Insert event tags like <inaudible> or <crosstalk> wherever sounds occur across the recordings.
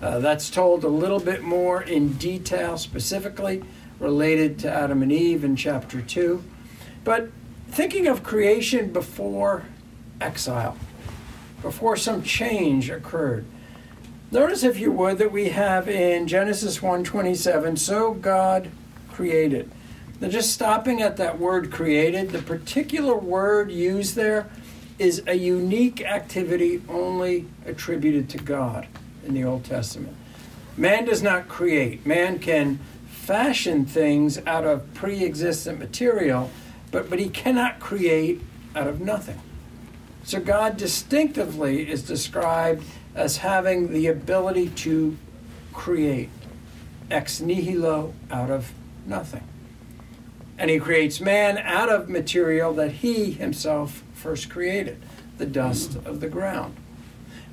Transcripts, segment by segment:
Uh, that's told a little bit more in detail, specifically related to Adam and Eve in chapter 2. But thinking of creation before exile, before some change occurred, Notice, if you would, that we have in Genesis 1:27, so God created. Now, just stopping at that word created, the particular word used there is a unique activity only attributed to God in the Old Testament. Man does not create. Man can fashion things out of pre existent material, but, but he cannot create out of nothing. So God distinctively is described as having the ability to create ex nihilo out of nothing. And he creates man out of material that he himself first created, the dust of the ground.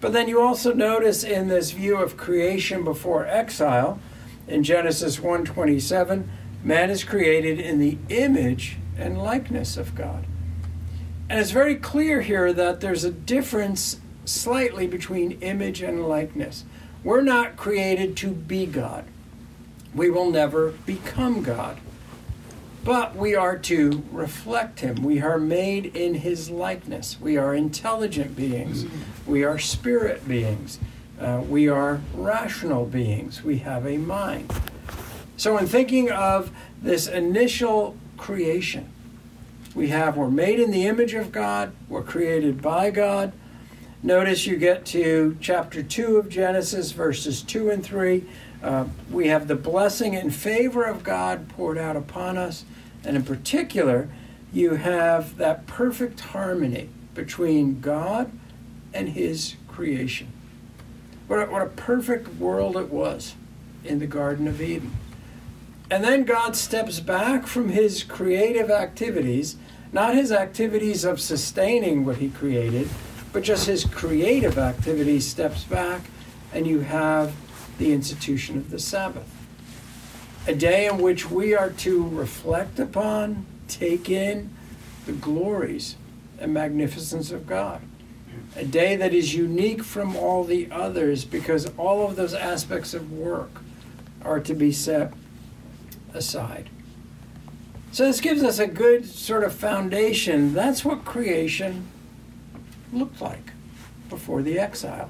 But then you also notice in this view of creation before exile, in Genesis 1:27, man is created in the image and likeness of God. And it's very clear here that there's a difference slightly between image and likeness. We're not created to be God. We will never become God. But we are to reflect Him. We are made in His likeness. We are intelligent beings. We are spirit beings. Uh, we are rational beings. We have a mind. So, in thinking of this initial creation, we have we're made in the image of God, we're created by God, Notice you get to chapter 2 of Genesis, verses 2 and 3. Uh, we have the blessing and favor of God poured out upon us. And in particular, you have that perfect harmony between God and His creation. What a, what a perfect world it was in the Garden of Eden. And then God steps back from His creative activities, not His activities of sustaining what He created but just his creative activity steps back, and you have the institution of the Sabbath. A day in which we are to reflect upon, take in the glories and magnificence of God. A day that is unique from all the others because all of those aspects of work are to be set aside. So, this gives us a good sort of foundation. That's what creation looked like before the exile.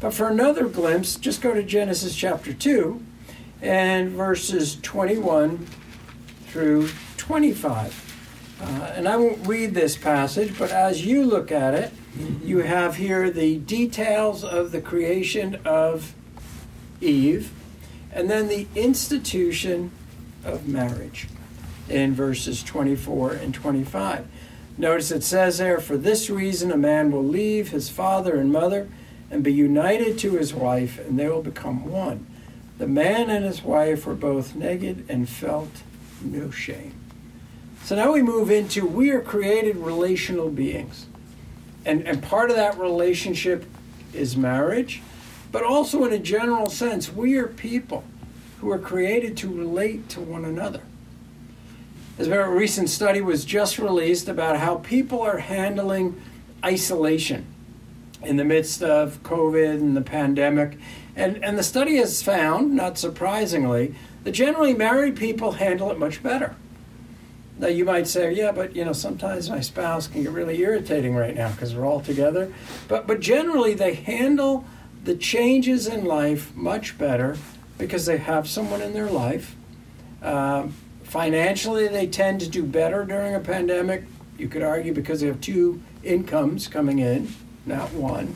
But for another glimpse, just go to Genesis chapter 2 and verses 21 through 25. Uh, and I won't read this passage, but as you look at it, you have here the details of the creation of Eve and then the institution of marriage in verses 24 and 25. Notice it says there, for this reason a man will leave his father and mother and be united to his wife, and they will become one. The man and his wife were both naked and felt no shame. So now we move into we are created relational beings. And, and part of that relationship is marriage, but also in a general sense, we are people who are created to relate to one another. As a recent study was just released about how people are handling isolation in the midst of COVID and the pandemic. And, and the study has found, not surprisingly, that generally married people handle it much better. Now you might say, yeah, but you know, sometimes my spouse can get really irritating right now because we're all together. But but generally they handle the changes in life much better because they have someone in their life. Um, Financially, they tend to do better during a pandemic. You could argue because they have two incomes coming in, not one.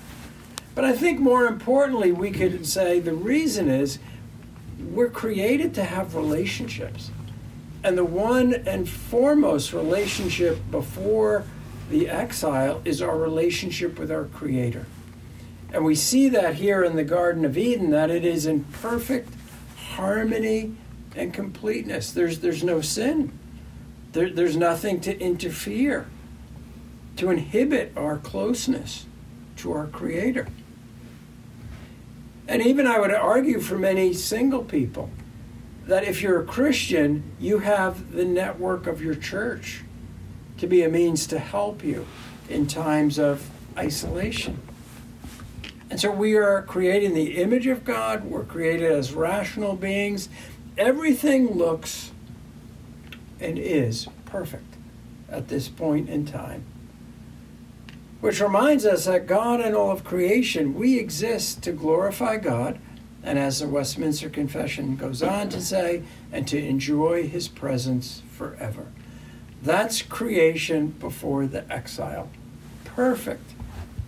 But I think more importantly, we could say the reason is we're created to have relationships. And the one and foremost relationship before the exile is our relationship with our Creator. And we see that here in the Garden of Eden, that it is in perfect harmony and completeness. There's, there's no sin, there, there's nothing to interfere, to inhibit our closeness to our Creator. And even I would argue for many single people that if you're a Christian, you have the network of your church to be a means to help you in times of isolation. And so we are creating the image of God, we're created as rational beings. Everything looks and is perfect at this point in time. Which reminds us that God and all of creation, we exist to glorify God, and as the Westminster Confession goes on to say, and to enjoy his presence forever. That's creation before the exile. Perfect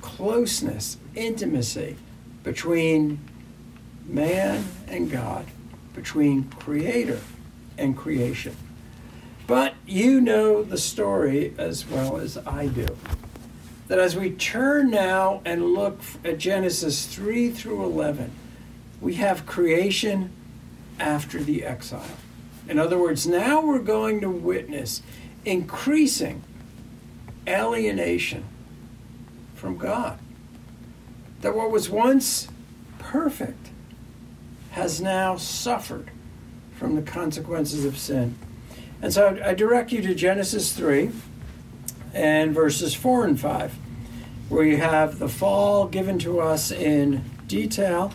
closeness, intimacy between man and God, between creator and creation. But you know the story as well as I do. That as we turn now and look at Genesis 3 through 11, we have creation after the exile. In other words, now we're going to witness increasing alienation from God. That what was once perfect has now suffered from the consequences of sin. And so I direct you to Genesis 3 and verses 4 and 5, where you have the fall given to us in detail.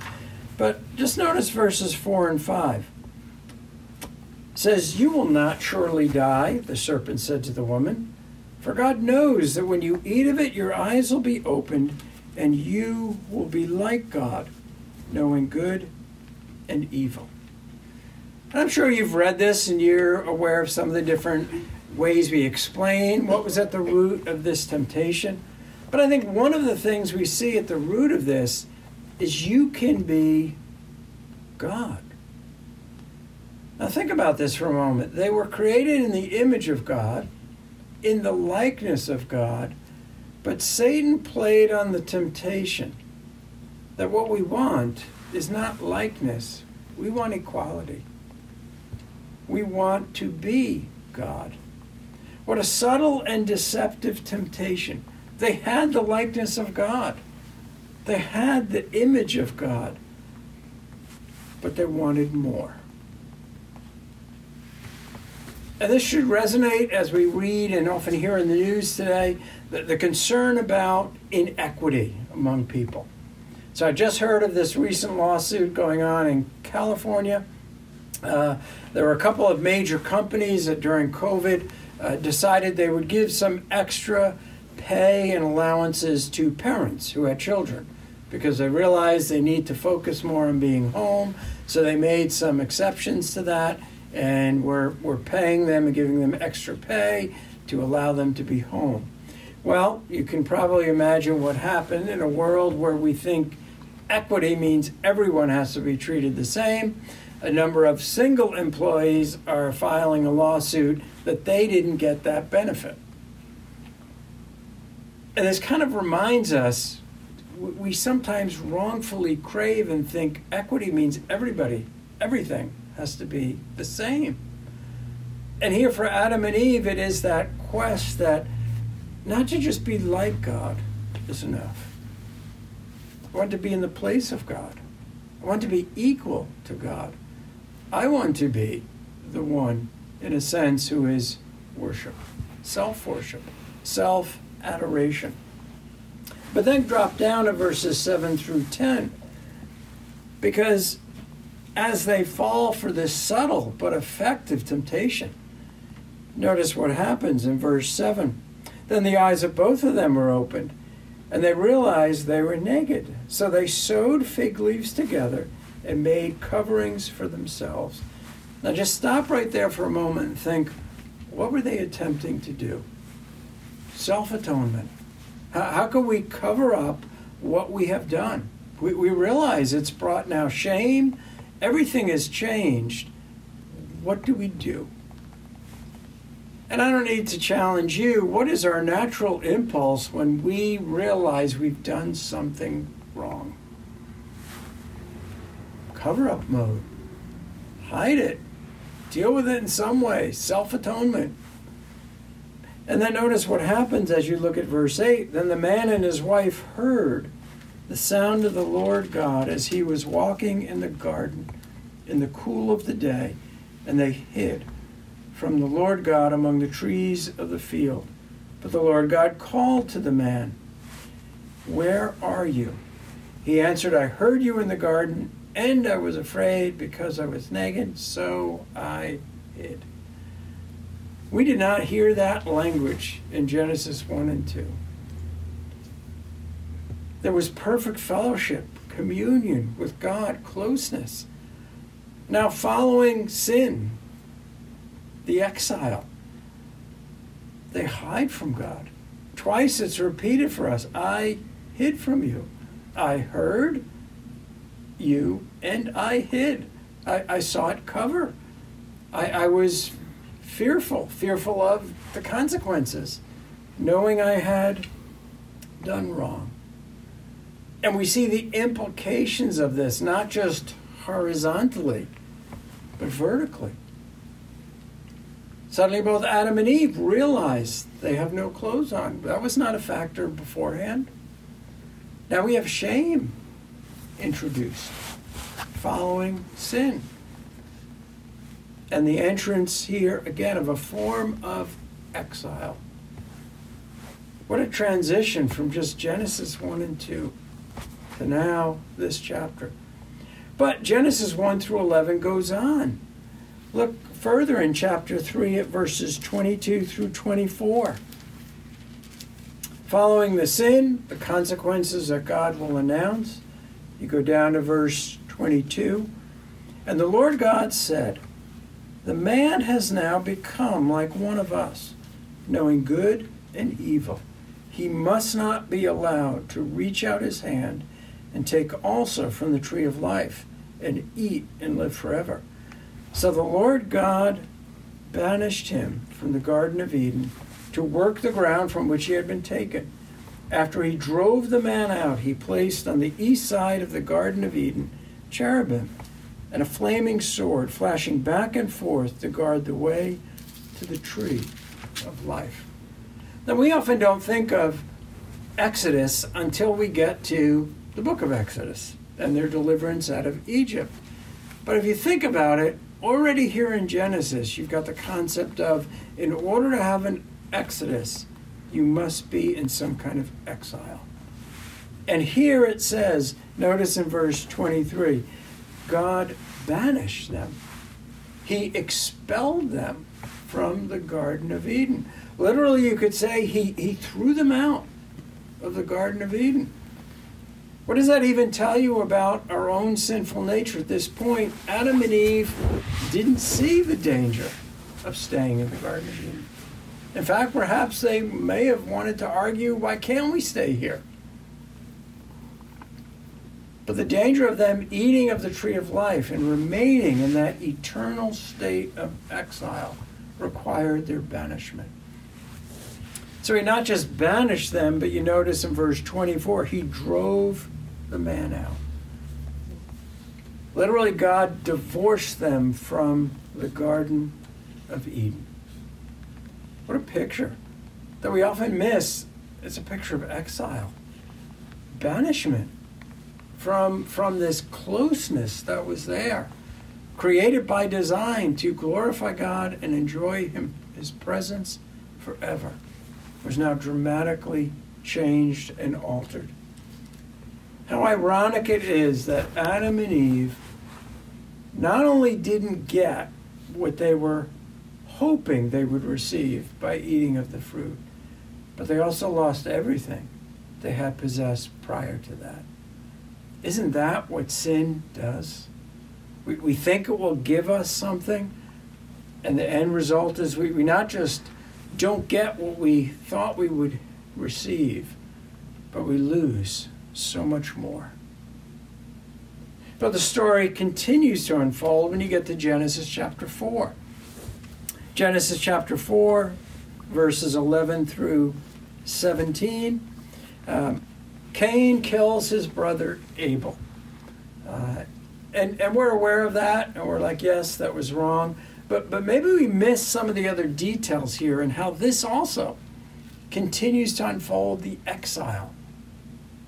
But just notice verses 4 and 5. It says, You will not surely die, the serpent said to the woman. For God knows that when you eat of it, your eyes will be opened, and you will be like God, knowing good and evil. I'm sure you've read this and you're aware of some of the different ways we explain what was at the root of this temptation. But I think one of the things we see at the root of this is you can be God. Now, think about this for a moment. They were created in the image of God in the likeness of God, but Satan played on the temptation that what we want is not likeness, we want equality. We want to be God. What a subtle and deceptive temptation. They had the likeness of God, they had the image of God, but they wanted more. And this should resonate as we read and often hear in the news today the, the concern about inequity among people. So I just heard of this recent lawsuit going on in California. Uh, there were a couple of major companies that during COVID uh, decided they would give some extra pay and allowances to parents who had children because they realized they need to focus more on being home. So they made some exceptions to that and we're, we're paying them and giving them extra pay to allow them to be home. Well, you can probably imagine what happened in a world where we think equity means everyone has to be treated the same. A number of single employees are filing a lawsuit that they didn't get that benefit. And this kind of reminds us we sometimes wrongfully crave and think equity means everybody, everything has to be the same. And here for Adam and Eve, it is that quest that not to just be like God is enough. I want to be in the place of God. I want to be equal to God. I want to be the one, in a sense, who is worship, self worship, self adoration. But then drop down to verses 7 through 10, because as they fall for this subtle but effective temptation. Notice what happens in verse 7. Then the eyes of both of them were opened, and they realized they were naked. So they sewed fig leaves together and made coverings for themselves. Now just stop right there for a moment and think what were they attempting to do? Self atonement. How, how can we cover up what we have done? We, we realize it's brought now shame everything has changed. What do we do? And I don't need to challenge you. What is our natural impulse when we realize we've done something wrong. Cover up mode. Hide it. Deal with it in some way. Self atonement. And then notice what happens as you look at verse 8. Then the man and his wife heard the sound of the Lord God as he was walking in the garden in the cool of the day, and they hid from the Lord God among the trees of the field. But the Lord God called to the man, Where are you? He answered, I heard you in the garden, and I was afraid because I was naked, so I hid. We did not hear that language in Genesis 1 and 2. There was perfect fellowship, communion with God, closeness. Now, following sin, the exile, they hide from God. Twice it's repeated for us I hid from you. I heard you and I hid. I, I saw it cover. I, I was fearful, fearful of the consequences, knowing I had done wrong. And we see the implications of this, not just horizontally, but vertically. Suddenly, both Adam and Eve realize they have no clothes on. That was not a factor beforehand. Now we have shame introduced following sin. And the entrance here, again, of a form of exile. What a transition from just Genesis 1 and 2 to now this chapter. But Genesis 1 through 11 goes on. Look further in chapter 3 at verses 22 through 24. Following the sin, the consequences that God will announce, you go down to verse 22. And the Lord God said, The man has now become like one of us, knowing good and evil. He must not be allowed to reach out his hand and take also from the tree of life and eat and live forever. So the Lord God banished him from the Garden of Eden to work the ground from which he had been taken. After he drove the man out, he placed on the east side of the Garden of Eden cherubim and a flaming sword flashing back and forth to guard the way to the tree of life. Now, we often don't think of Exodus until we get to the book of Exodus and their deliverance out of Egypt. But if you think about it, already here in Genesis, you've got the concept of in order to have an Exodus, you must be in some kind of exile. And here it says, notice in verse 23, God banished them. He expelled them from the Garden of Eden. Literally, you could say he, he threw them out of the Garden of Eden. What does that even tell you about our own sinful nature? At this point, Adam and Eve didn't see the danger of staying in the Garden of Eden. In fact, perhaps they may have wanted to argue, why can't we stay here? But the danger of them eating of the tree of life and remaining in that eternal state of exile required their banishment. So he not just banished them, but you notice in verse 24, he drove the man out. Literally, God divorced them from the Garden of Eden. What a picture that we often miss. It's a picture of exile, banishment from, from this closeness that was there, created by design to glorify God and enjoy him, His presence forever, was now dramatically changed and altered. How ironic it is that Adam and Eve not only didn't get what they were hoping they would receive by eating of the fruit, but they also lost everything they had possessed prior to that. Isn't that what sin does? We, we think it will give us something, and the end result is we, we not just don't get what we thought we would receive, but we lose so much more. But the story continues to unfold when you get to Genesis chapter 4. Genesis chapter 4, verses 11 through 17. Um, Cain kills his brother Abel. Uh, and, and we're aware of that, and we're like, yes, that was wrong. But, but maybe we miss some of the other details here and how this also continues to unfold the exile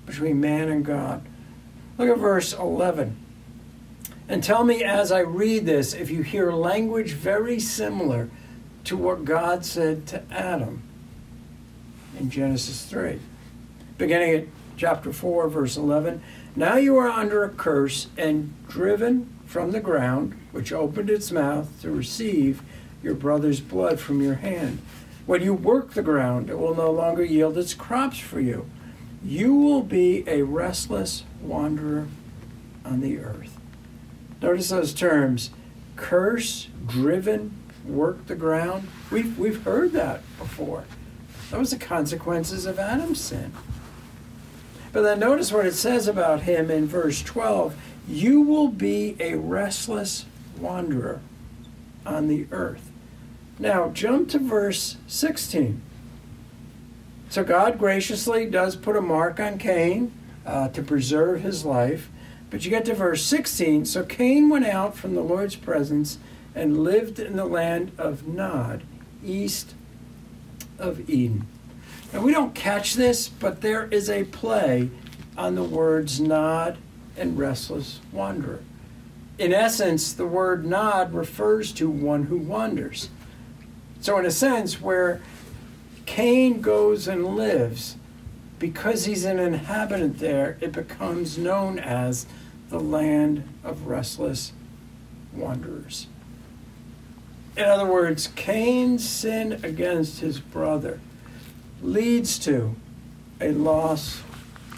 between man and God. Look at verse 11. And tell me as I read this if you hear language very similar to what God said to Adam in Genesis 3. Beginning at chapter 4, verse 11. Now you are under a curse and driven from the ground, which opened its mouth to receive your brother's blood from your hand. When you work the ground, it will no longer yield its crops for you. You will be a restless wanderer on the earth. Notice those terms curse, driven, work the ground. We've, we've heard that before. That was the consequences of Adam's sin. But then notice what it says about him in verse 12 you will be a restless wanderer on the earth. Now, jump to verse 16. So, God graciously does put a mark on Cain uh, to preserve his life. But you get to verse 16. So, Cain went out from the Lord's presence and lived in the land of Nod, east of Eden. Now, we don't catch this, but there is a play on the words Nod and restless wanderer. In essence, the word nod refers to one who wanders. So, in a sense, where Cain goes and lives, because he's an inhabitant there, it becomes known as the land of restless wanderers. In other words, Cain's sin against his brother leads to a loss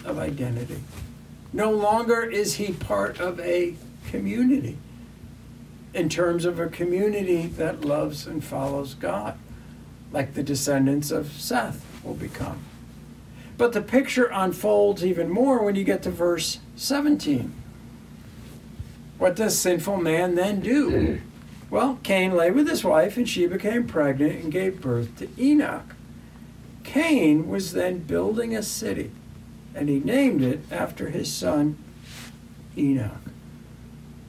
of identity. No longer is he part of a community in terms of a community that loves and follows God, like the descendants of Seth will become. But the picture unfolds even more when you get to verse 17. What does sinful man then do? <clears throat> Well, Cain lay with his wife, and she became pregnant and gave birth to Enoch. Cain was then building a city and he named it after his son Enoch.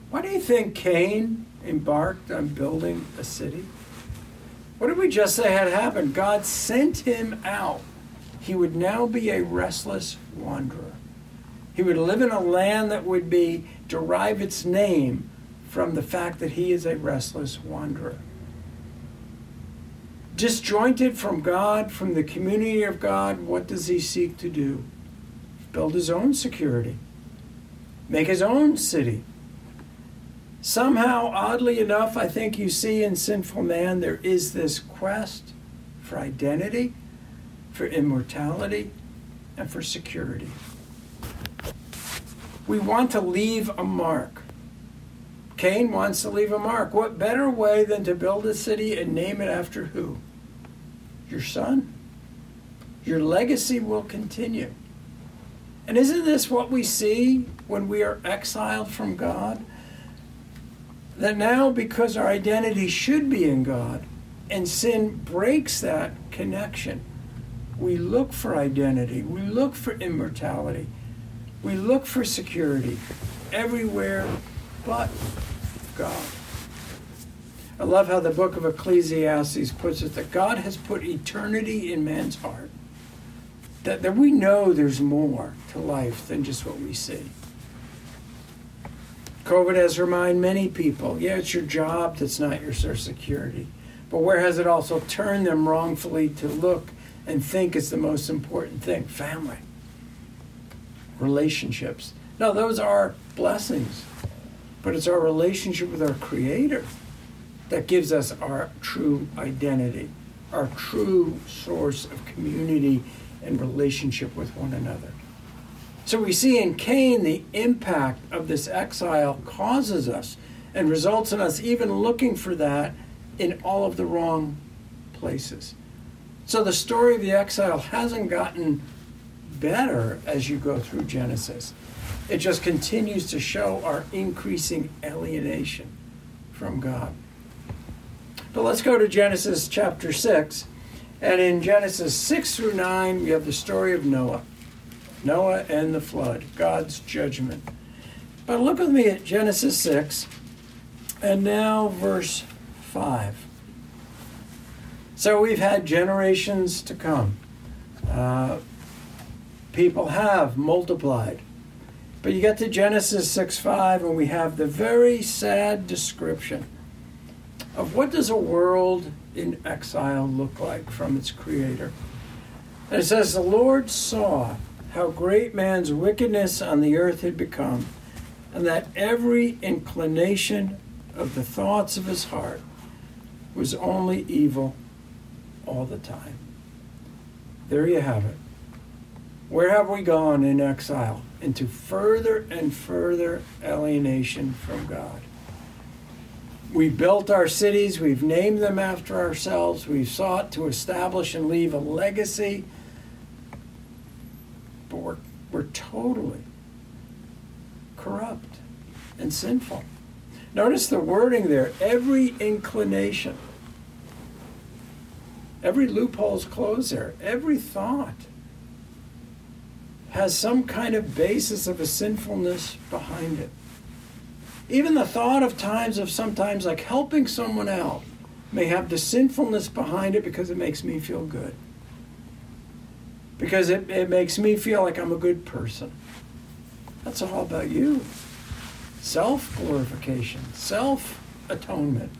Why do you think Cain embarked on building a city? What did we just say had happened? God sent him out. He would now be a restless wanderer. He would live in a land that would be derive its name from the fact that he is a restless wanderer. Disjointed from God, from the community of God, what does he seek to do? build his own security, make his own city. Somehow, oddly enough, I think you see in sinful man there is this quest for identity, for immortality, and for security. We want to leave a mark. Cain wants to leave a mark. What better way than to build a city and name it after who? Your son. Your legacy will continue. And isn't this what we see when we are exiled from God? That now, because our identity should be in God, and sin breaks that connection, we look for identity, we look for immortality, we look for security everywhere but God. I love how the book of Ecclesiastes puts it that God has put eternity in man's heart that, that we know there's more to life than just what we see. COVID has reminded many people, yeah, it's your job that's not your social security. But where has it also turned them wrongfully to look and think it's the most important thing? Family, relationships. No, those are blessings, but it's our relationship with our Creator that gives us our true identity, our true source of community and relationship with one another. So we see in Cain the impact of this exile causes us and results in us even looking for that in all of the wrong places. So the story of the exile hasn't gotten better as you go through Genesis. It just continues to show our increasing alienation from God. But let's go to Genesis chapter 6 and in Genesis 6 through 9, we have the story of Noah. Noah and the flood, God's judgment. But look with me at Genesis 6 and now verse 5. So we've had generations to come. Uh, people have multiplied. But you get to Genesis 6 5, and we have the very sad description of what does a world in exile look like from its creator. And it says, The Lord saw how great man's wickedness on the earth had become, and that every inclination of the thoughts of his heart was only evil all the time. There you have it. Where have we gone in exile? Into further and further alienation from God. We built our cities, we've named them after ourselves, we've sought to establish and leave a legacy, but we're, we're totally corrupt and sinful. Notice the wording there every inclination, every loophole's closed there, every thought has some kind of basis of a sinfulness behind it. Even the thought of times of sometimes like helping someone out may have the sinfulness behind it because it makes me feel good. Because it, it makes me feel like I'm a good person. That's all about you. Self glorification, self atonement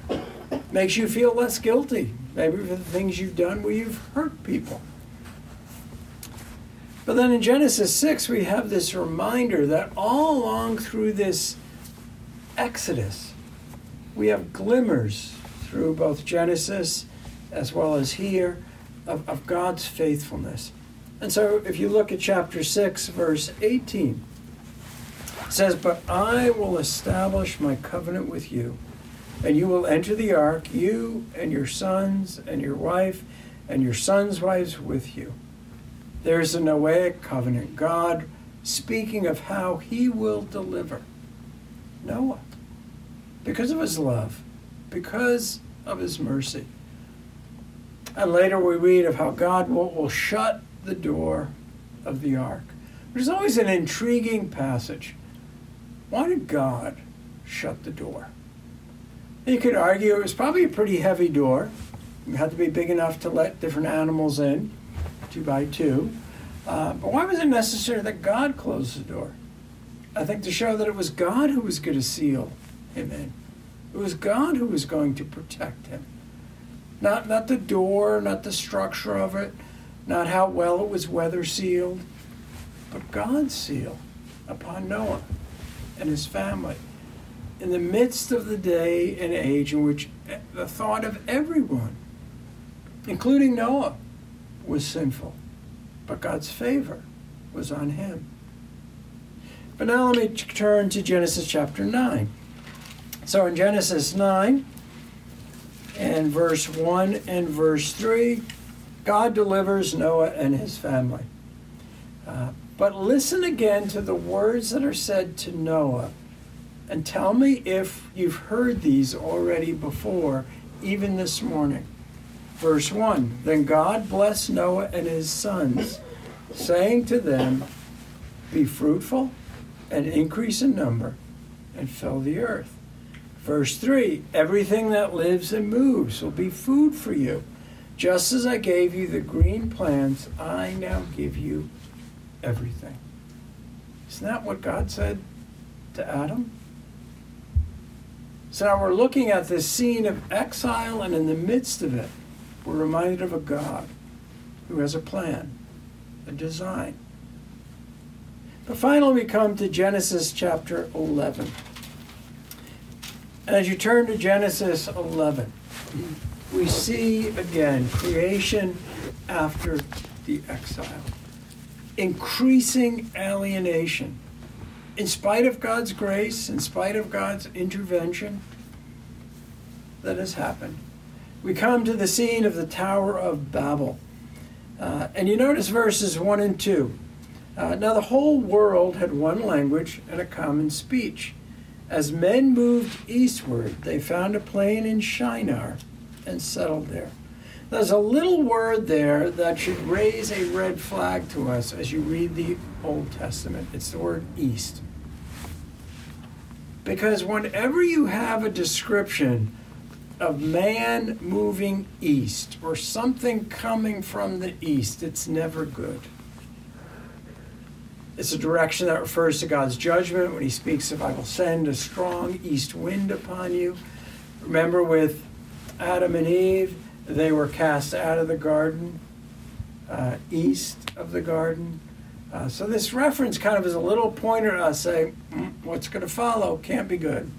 makes you feel less guilty, maybe for the things you've done where you've hurt people. But then in Genesis 6, we have this reminder that all along through this Exodus, we have glimmers through both Genesis as well as here of, of God's faithfulness. And so if you look at chapter 6, verse 18, it says, But I will establish my covenant with you, and you will enter the ark, you and your sons and your wife and your sons' wives with you. There's a Noahic covenant, God speaking of how he will deliver Noah because of his love, because of his mercy. And later we read of how God will, will shut the door of the ark, which is always an intriguing passage. Why did God shut the door? You could argue it was probably a pretty heavy door. It had to be big enough to let different animals in two by two. Uh, but why was it necessary that God close the door? I think to show that it was God who was going to seal him in. It was God who was going to protect him. Not, not the door, not the structure of it, not how well it was weather sealed, but God's seal upon Noah and his family. In the midst of the day and age in which the thought of everyone, including Noah, was sinful but God's favor was on him. But now let me turn to Genesis chapter 9. So in Genesis 9 and verse 1 and verse 3, God delivers Noah and his family. Uh, but listen again to the words that are said to Noah and tell me if you've heard these already before, even this morning. Verse 1 Then God blessed Noah and his sons, saying to them, Be fruitful and increase in number and fill the earth. Verse 3 Everything that lives and moves will be food for you. Just as I gave you the green plants, I now give you everything. Isn't that what God said to Adam? So now we're looking at this scene of exile, and in the midst of it, we're reminded of a God who has a plan, a design. But finally, we come to Genesis chapter 11. And As you turn to Genesis 11, we see again creation after the exile, increasing alienation. In spite of God's grace, in spite of God's intervention, that has happened we come to the scene of the Tower of Babel. Uh, and you notice verses 1 and 2. Uh, now, the whole world had one language and a common speech. As men moved eastward, they found a plain in Shinar and settled there. There's a little word there that should raise a red flag to us as you read the Old Testament. It's the word east. Because whenever you have a description of man moving east or something coming from the east, it's never good. It's a direction that refers to God's judgment when he speaks of, I will send a strong east wind upon you. Remember with Adam and Eve, they were cast out of the garden, uh, east of the garden. Uh, so this reference kind of is a little pointer to us mm, what's going to follow can't be good.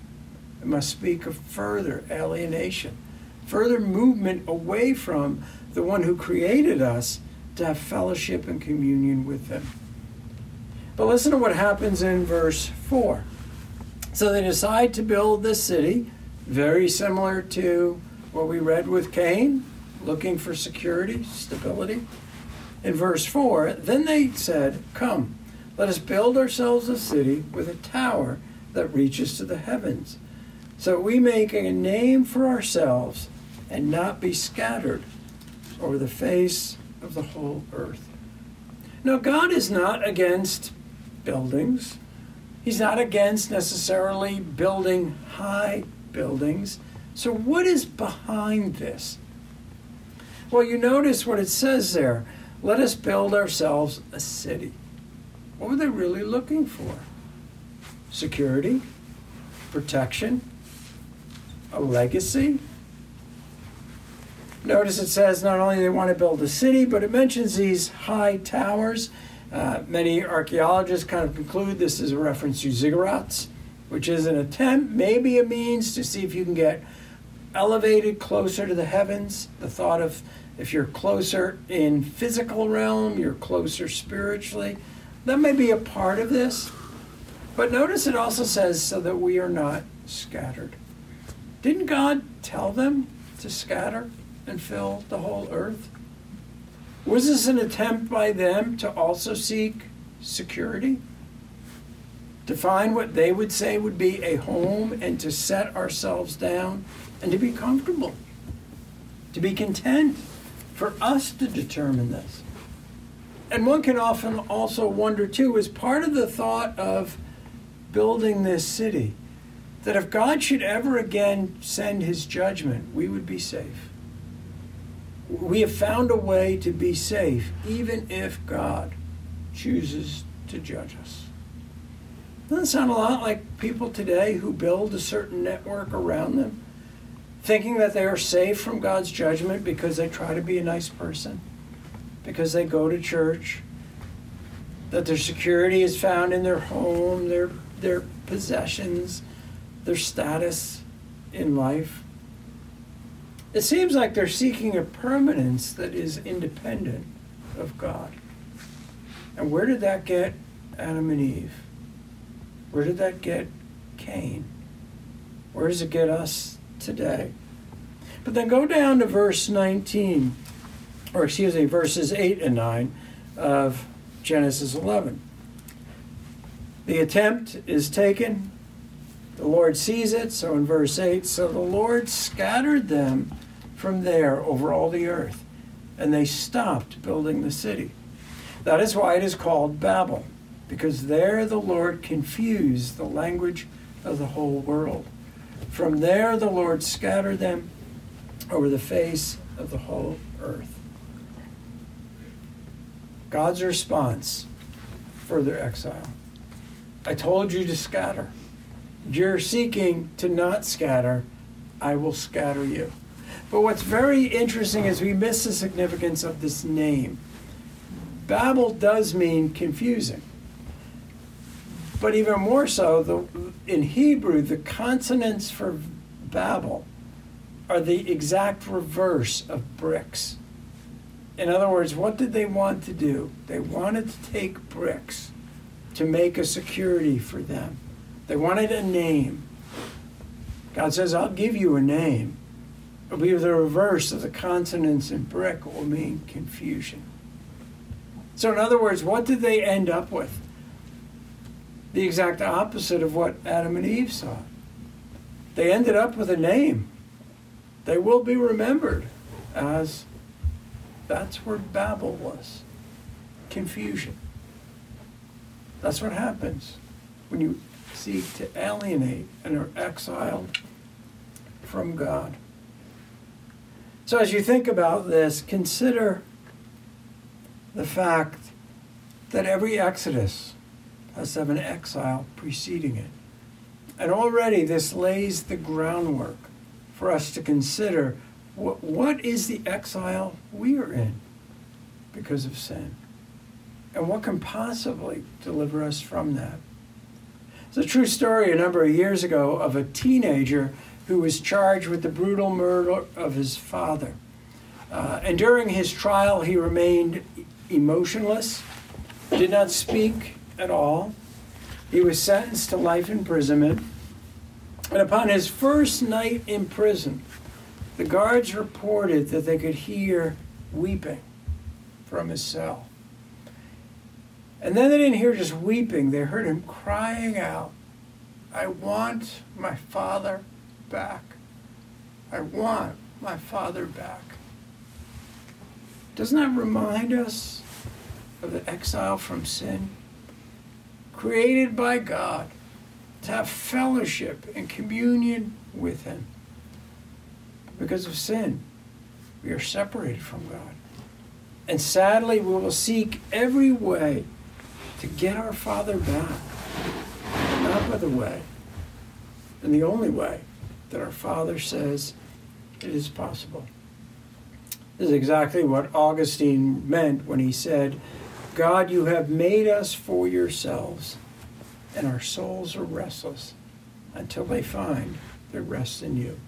It must speak of further alienation, further movement away from the one who created us to have fellowship and communion with him. But listen to what happens in verse 4. So they decide to build this city, very similar to what we read with Cain, looking for security, stability. In verse 4, then they said, Come, let us build ourselves a city with a tower that reaches to the heavens, so we make a name for ourselves and not be scattered over the face of the whole earth. Now, God is not against buildings. He's not against necessarily building high buildings. So, what is behind this? Well, you notice what it says there let us build ourselves a city. What were they really looking for? Security, protection, a legacy. Notice it says not only they want to build a city, but it mentions these high towers. Uh, many archaeologists kind of conclude this is a reference to ziggurats, which is an attempt, maybe a means to see if you can get elevated closer to the heavens. The thought of if you're closer in physical realm, you're closer spiritually. That may be a part of this. But notice it also says so that we are not scattered. Didn't God tell them to scatter and fill the whole earth? Was this an attempt by them to also seek security? To find what they would say would be a home and to set ourselves down and to be comfortable, to be content, for us to determine this. And one can often also wonder, too, as part of the thought of building this city, that if God should ever again send his judgment, we would be safe. We have found a way to be safe, even if God chooses to judge us. Doesn't sound a lot like people today who build a certain network around them, thinking that they are safe from God's judgment because they try to be a nice person, because they go to church, that their security is found in their home, their, their possessions, their status in life. It seems like they're seeking a permanence that is independent of God. And where did that get Adam and Eve? Where did that get Cain? Where does it get us today? But then go down to verse 19, or excuse me, verses 8 and 9 of Genesis 11. The attempt is taken. The Lord sees it. So in verse 8, so the Lord scattered them from there over all the earth, and they stopped building the city. That is why it is called Babel, because there the Lord confused the language of the whole world. From there the Lord scattered them over the face of the whole earth. God's response further exile. I told you to scatter. You're seeking to not scatter. I will scatter you. But what's very interesting is we miss the significance of this name. Babel does mean confusing. But even more so, the, in Hebrew, the consonants for Babel are the exact reverse of bricks. In other words, what did they want to do? They wanted to take bricks to make a security for them. They wanted a name. God says, I'll give you a name. It'll be the reverse of the consonants in brick. Will mean confusion. So, in other words, what did they end up with? The exact opposite of what Adam and Eve saw. They ended up with a name. They will be remembered as That's where Babel was confusion. That's what happens when you seek to alienate and are exiled from God. So, as you think about this, consider the fact that every exodus to have an exile preceding it. And already this lays the groundwork for us to consider what, what is the exile we are in because of sin? And what can possibly deliver us from that? It's a true story a number of years ago of a teenager who was charged with the brutal murder of his father. Uh, and during his trial, he remained emotionless, did not speak at all. He was sentenced to life imprisonment. And upon his first night in prison, the guards reported that they could hear weeping from his cell. And then they didn't hear just weeping, they heard him crying out, I want my father back. I want my father back. Doesn't that remind us of the exile from sin? Created by God to have fellowship and communion with Him. Because of sin, we are separated from God. And sadly, we will seek every way to get our Father back. Not by the way, and the only way that our Father says it is possible. This is exactly what Augustine meant when he said, God, you have made us for yourselves, and our souls are restless until they find their rest in you.